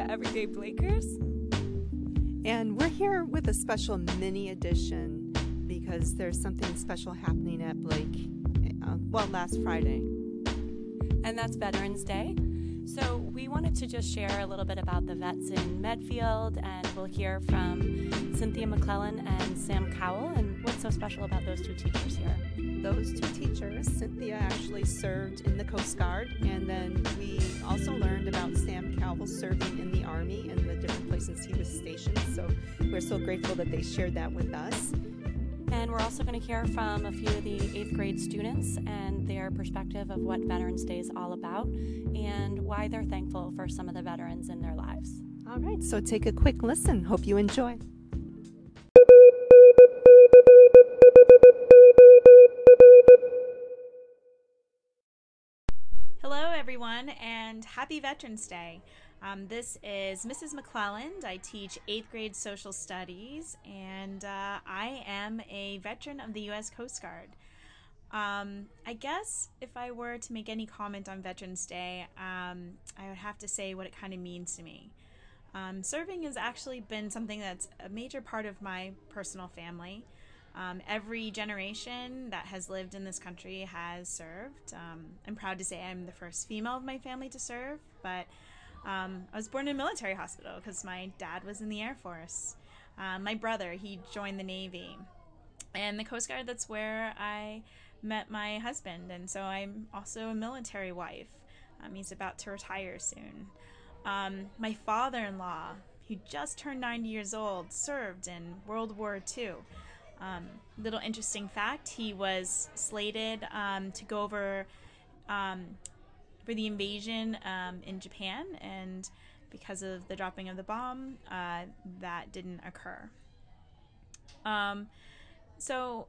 to Everyday Blakers. And we're here with a special mini edition because there's something special happening at Blake, uh, well, last Friday. And that's Veterans Day. So we wanted to just share a little bit about the vets in Medfield, and we'll hear from Cynthia McClellan and Sam Cowell and what's so special about those two teachers here. Those two teachers, Cynthia actually served in the Coast Guard, and then we also learned about Sam Cowell serving in the Army and the different places he was stationed. So we're so grateful that they shared that with us. And we're also going to hear from a few of the eighth grade students and their perspective of what Veterans Day is all about and why they're thankful for some of the veterans in their lives. All right, so take a quick listen. Hope you enjoy. Hello, everyone, and happy Veterans Day. Um, this is Mrs. McClelland. I teach eighth grade social studies, and uh, I am a veteran of the U.S. Coast Guard. Um, I guess if I were to make any comment on Veterans Day, um, I would have to say what it kind of means to me. Um, serving has actually been something that's a major part of my personal family. Um, every generation that has lived in this country has served. Um, I'm proud to say I'm the first female of my family to serve, but um, I was born in a military hospital because my dad was in the Air Force. Um, my brother, he joined the Navy. And the Coast Guard, that's where I met my husband. And so I'm also a military wife. Um, he's about to retire soon. Um, my father in law, who just turned 90 years old, served in World War II. Um, little interesting fact he was slated um, to go over um, for the invasion um, in Japan, and because of the dropping of the bomb, uh, that didn't occur. Um, so,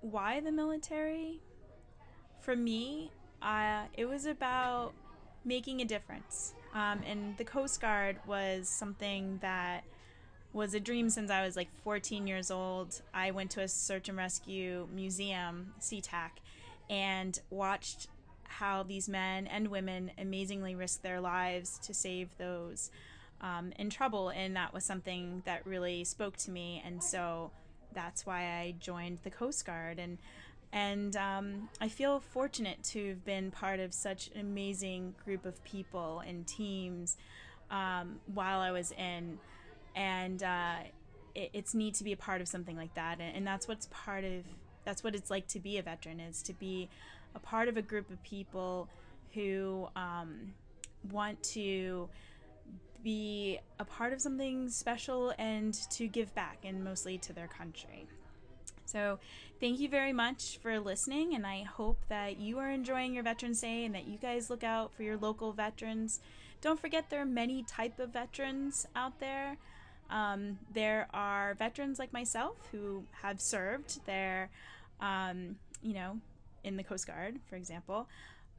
why the military? For me, uh, it was about making a difference. Um, and the Coast Guard was something that was a dream since I was like 14 years old. I went to a search and rescue museum, SeaTac, and watched how these men and women amazingly risk their lives to save those um, in trouble. And that was something that really spoke to me. And so that's why I joined the Coast Guard. And and um, I feel fortunate to have been part of such an amazing group of people and teams um, while I was in. And uh, it, it's neat to be a part of something like that. And, and that's what's part of, that's what it's like to be a veteran, is to be a part of a group of people who um, want to be a part of something special and to give back, and mostly to their country. So, thank you very much for listening, and I hope that you are enjoying your Veterans Day and that you guys look out for your local veterans. Don't forget there are many type of veterans out there. Um, there are veterans like myself who have served. They're, um, you know, in the Coast Guard, for example.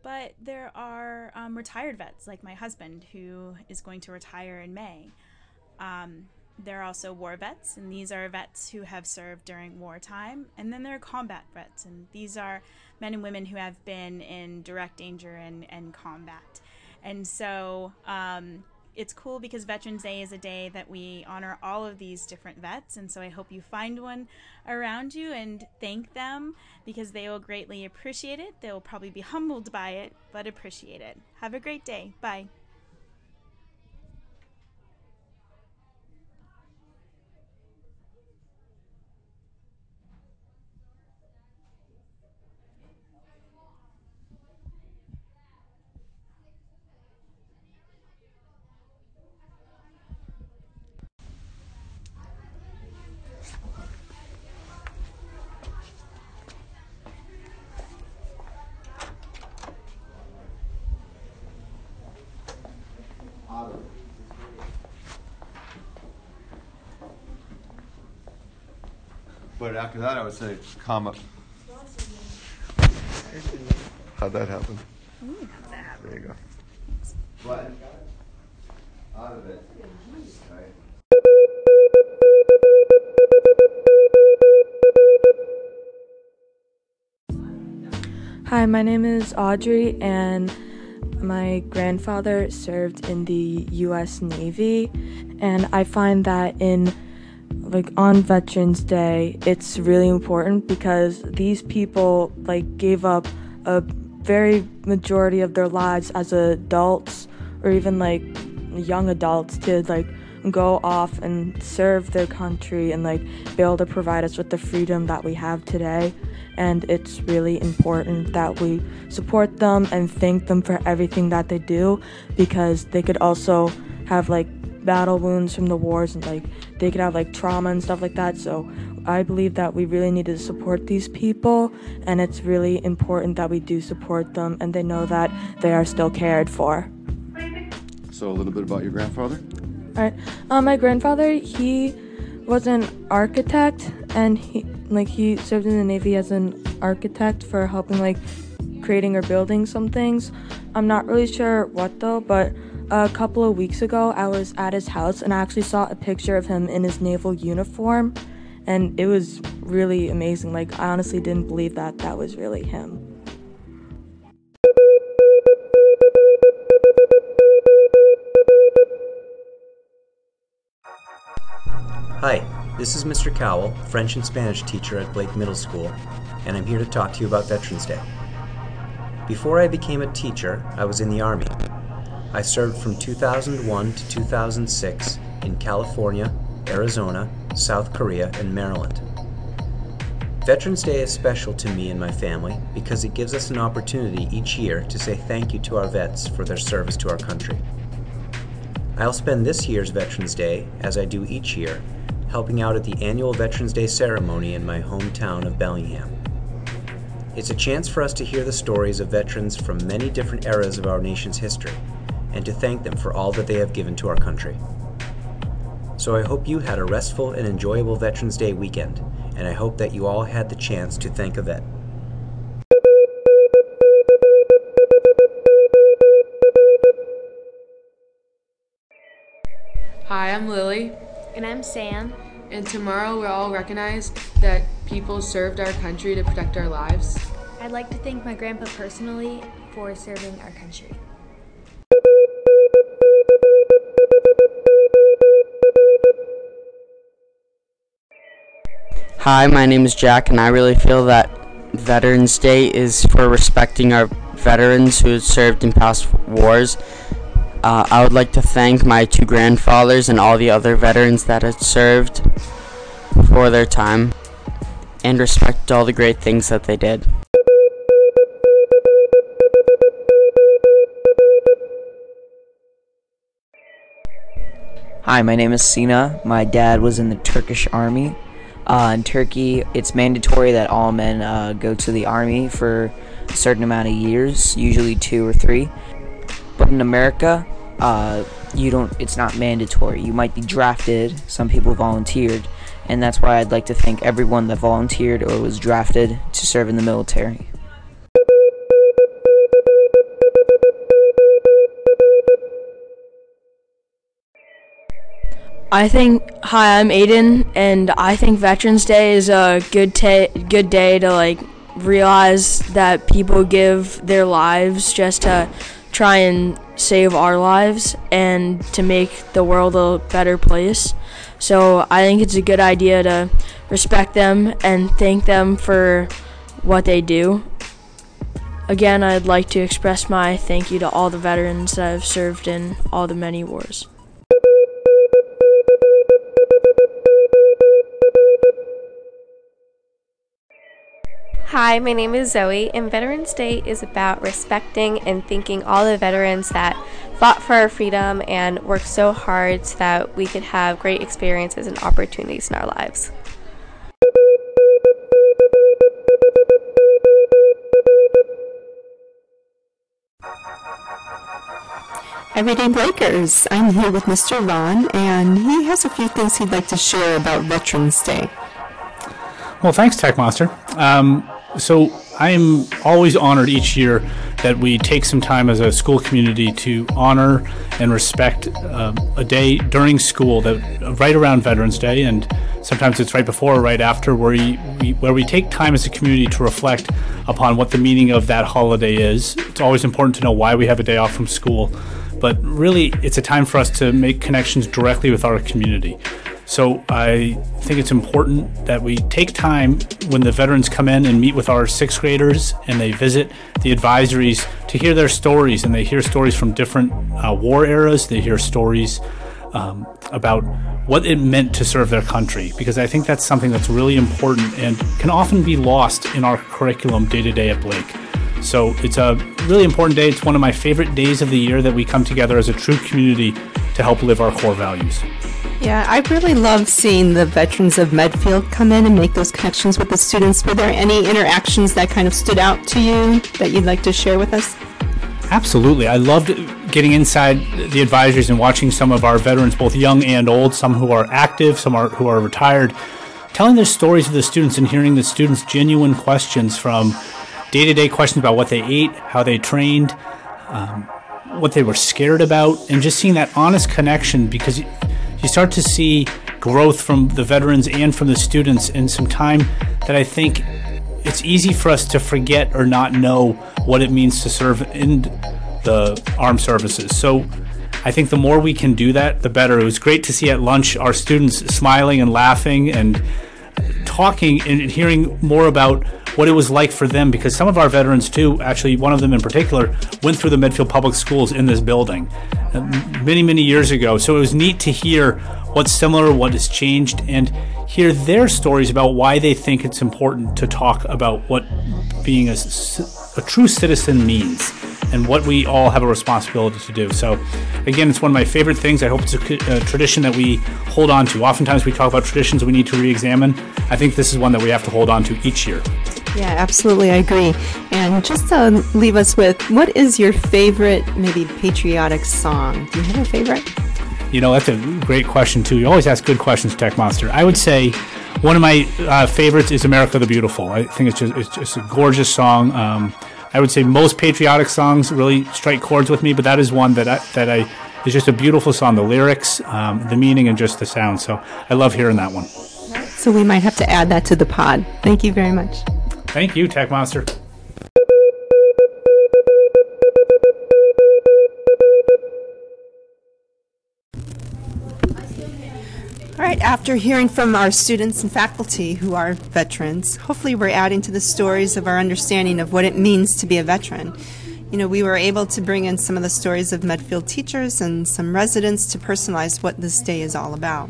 But there are um, retired vets, like my husband, who is going to retire in May. Um, there are also war vets, and these are vets who have served during wartime. And then there are combat vets, and these are men and women who have been in direct danger and, and combat. And so um, it's cool because Veterans Day is a day that we honor all of these different vets. And so I hope you find one around you and thank them because they will greatly appreciate it. They will probably be humbled by it, but appreciate it. Have a great day. Bye. But after that, I would say comma. How'd that happen? There you go. What? Out of it. Right. Hi, my name is Audrey, and my grandfather served in the US Navy, and I find that in like on Veterans Day, it's really important because these people like gave up a very majority of their lives as adults or even like young adults to like go off and serve their country and like be able to provide us with the freedom that we have today. And it's really important that we support them and thank them for everything that they do because they could also have like battle wounds from the wars and like they could have like trauma and stuff like that so I believe that we really need to support these people, and it's really important that we do support them and they know that they are still cared for. So, a little bit about your grandfather? All right. Um, my grandfather, he was an architect, and he like he served in the Navy as an architect for helping like creating or building some things. I'm not really sure what though, but a couple of weeks ago, I was at his house and I actually saw a picture of him in his naval uniform and it was really amazing. Like, I honestly didn't believe that that was really him. Hi, this is Mr. Cowell, French and Spanish teacher at Blake Middle School, and I'm here to talk to you about Veterans Day. Before I became a teacher, I was in the Army. I served from 2001 to 2006 in California, Arizona, South Korea, and Maryland. Veterans Day is special to me and my family because it gives us an opportunity each year to say thank you to our vets for their service to our country. I'll spend this year's Veterans Day, as I do each year, helping out at the annual Veterans Day ceremony in my hometown of Bellingham. It's a chance for us to hear the stories of veterans from many different eras of our nation's history and to thank them for all that they have given to our country. So I hope you had a restful and enjoyable Veterans Day weekend, and I hope that you all had the chance to thank a vet. Hi, I'm Lily. And I'm Sam. And tomorrow we'll all recognize that people served our country to protect our lives. I'd like to thank my grandpa personally for serving our country. Hi, my name is Jack, and I really feel that Veterans Day is for respecting our veterans who served in past wars. Uh, I would like to thank my two grandfathers and all the other veterans that have served for their time and respect all the great things that they did. Hi, my name is Sina. My dad was in the Turkish army uh, in Turkey, it's mandatory that all men uh, go to the army for a certain amount of years, usually two or three. But in America, uh, you don't. It's not mandatory. You might be drafted. Some people volunteered, and that's why I'd like to thank everyone that volunteered or was drafted to serve in the military. I think hi, I'm Aiden, and I think Veterans Day is a good ta- good day to like realize that people give their lives just to try and save our lives and to make the world a better place. So I think it's a good idea to respect them and thank them for what they do. Again, I'd like to express my thank you to all the veterans that have served in all the many wars. Hi, my name is Zoe, and Veterans Day is about respecting and thanking all the veterans that fought for our freedom and worked so hard so that we could have great experiences and opportunities in our lives. Everyday Blakers. I'm here with Mr. Vaughn, and he has a few things he'd like to share about Veterans Day. Well, thanks, Tech Monster. Um, so I'm always honored each year that we take some time as a school community to honor and respect uh, a day during school that right around Veterans Day and Sometimes it's right before or right after, where we, we, where we take time as a community to reflect upon what the meaning of that holiday is. It's always important to know why we have a day off from school, but really, it's a time for us to make connections directly with our community. So I think it's important that we take time when the veterans come in and meet with our sixth graders and they visit the advisories to hear their stories. And they hear stories from different uh, war eras. They hear stories um, about what it meant to serve their country, because I think that's something that's really important and can often be lost in our curriculum day to day at Blake. So it's a really important day. It's one of my favorite days of the year that we come together as a true community to help live our core values. Yeah, I really love seeing the veterans of Medfield come in and make those connections with the students. Were there any interactions that kind of stood out to you that you'd like to share with us? Absolutely. I loved getting inside the advisories and watching some of our veterans, both young and old, some who are active, some are, who are retired, telling their stories to the students and hearing the students' genuine questions from day to day questions about what they ate, how they trained, um, what they were scared about, and just seeing that honest connection because you, start to see growth from the veterans and from the students in some time that I think it's easy for us to forget or not know what it means to serve in the armed services. So I think the more we can do that, the better. It was great to see at lunch our students smiling and laughing and talking and hearing more about what it was like for them because some of our veterans too actually one of them in particular went through the medfield public schools in this building uh, many many years ago. So it was neat to hear what's similar what has changed and hear their stories about why they think it's important to talk about what being a, a true citizen means and what we all have a responsibility to do. So, again, it's one of my favorite things. I hope it's a, a uh, tradition that we hold on to. Oftentimes, we talk about traditions we need to re examine. I think this is one that we have to hold on to each year. Yeah, absolutely. I agree. And just to leave us with, what is your favorite, maybe patriotic song? Do you have a favorite? You know, that's a great question, too. You always ask good questions, Tech Monster. I would say one of my uh, favorites is America the Beautiful. I think it's just, it's just a gorgeous song. Um, I would say most patriotic songs really strike chords with me, but that is one that I, that I is just a beautiful song. The lyrics, um, the meaning, and just the sound. So I love hearing that one. So we might have to add that to the pod. Thank you very much. Thank you, Tech Monster. All right, after hearing from our students and faculty who are veterans, hopefully we're adding to the stories of our understanding of what it means to be a veteran. You know, we were able to bring in some of the stories of Medfield teachers and some residents to personalize what this day is all about.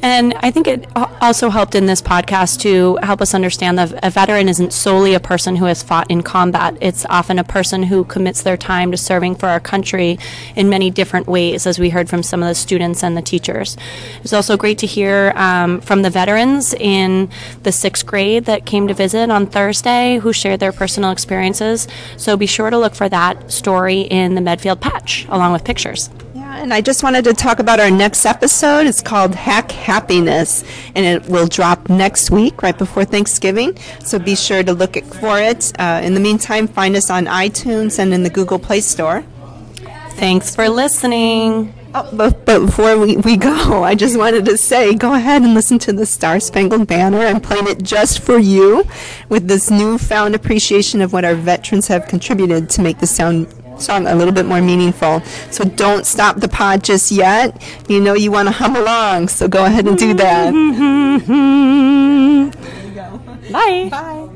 And I think it also helped in this podcast to help us understand that a veteran isn't solely a person who has fought in combat. It's often a person who commits their time to serving for our country in many different ways, as we heard from some of the students and the teachers. It was also great to hear um, from the veterans in the sixth grade that came to visit on Thursday who shared their personal experiences. So be sure to look for that story in the Medfield Patch, along with pictures. And I just wanted to talk about our next episode. It's called Hack Happiness, and it will drop next week, right before Thanksgiving. So be sure to look for it. Uh, in the meantime, find us on iTunes and in the Google Play Store. Thanks for listening. Oh, but, but before we, we go, I just wanted to say go ahead and listen to the Star Spangled Banner. I'm playing it just for you with this newfound appreciation of what our veterans have contributed to make the sound song a little bit more meaningful. So don't stop the pod just yet. You know you want to hum along, so go ahead and do that. Bye. Bye.